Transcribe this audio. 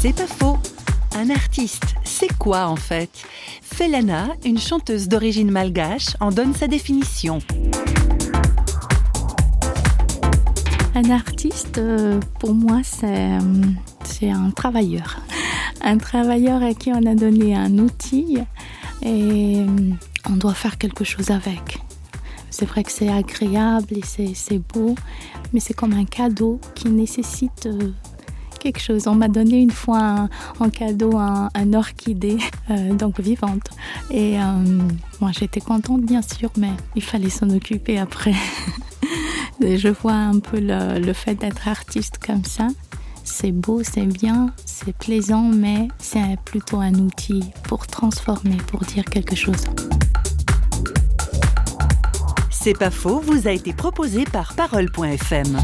C'est pas faux. Un artiste, c'est quoi en fait? Felana, une chanteuse d'origine malgache, en donne sa définition. Un artiste, euh, pour moi, c'est c'est un travailleur. Un travailleur à qui on a donné un outil et on doit faire quelque chose avec. C'est vrai que c'est agréable et c'est beau, mais c'est comme un cadeau qui nécessite euh, quelque chose. On m'a donné une fois un, en cadeau un, orchidée, euh, donc vivante. Et euh, moi j'étais contente bien sûr, mais il fallait s'en occuper après. et je vois un peu le, le fait d'être artiste comme ça. C'est beau, c'est bien, c'est plaisant, mais c'est plutôt un outil pour transformer, pour dire quelque chose. C'est pas faux, vous a été proposé par parole.fm.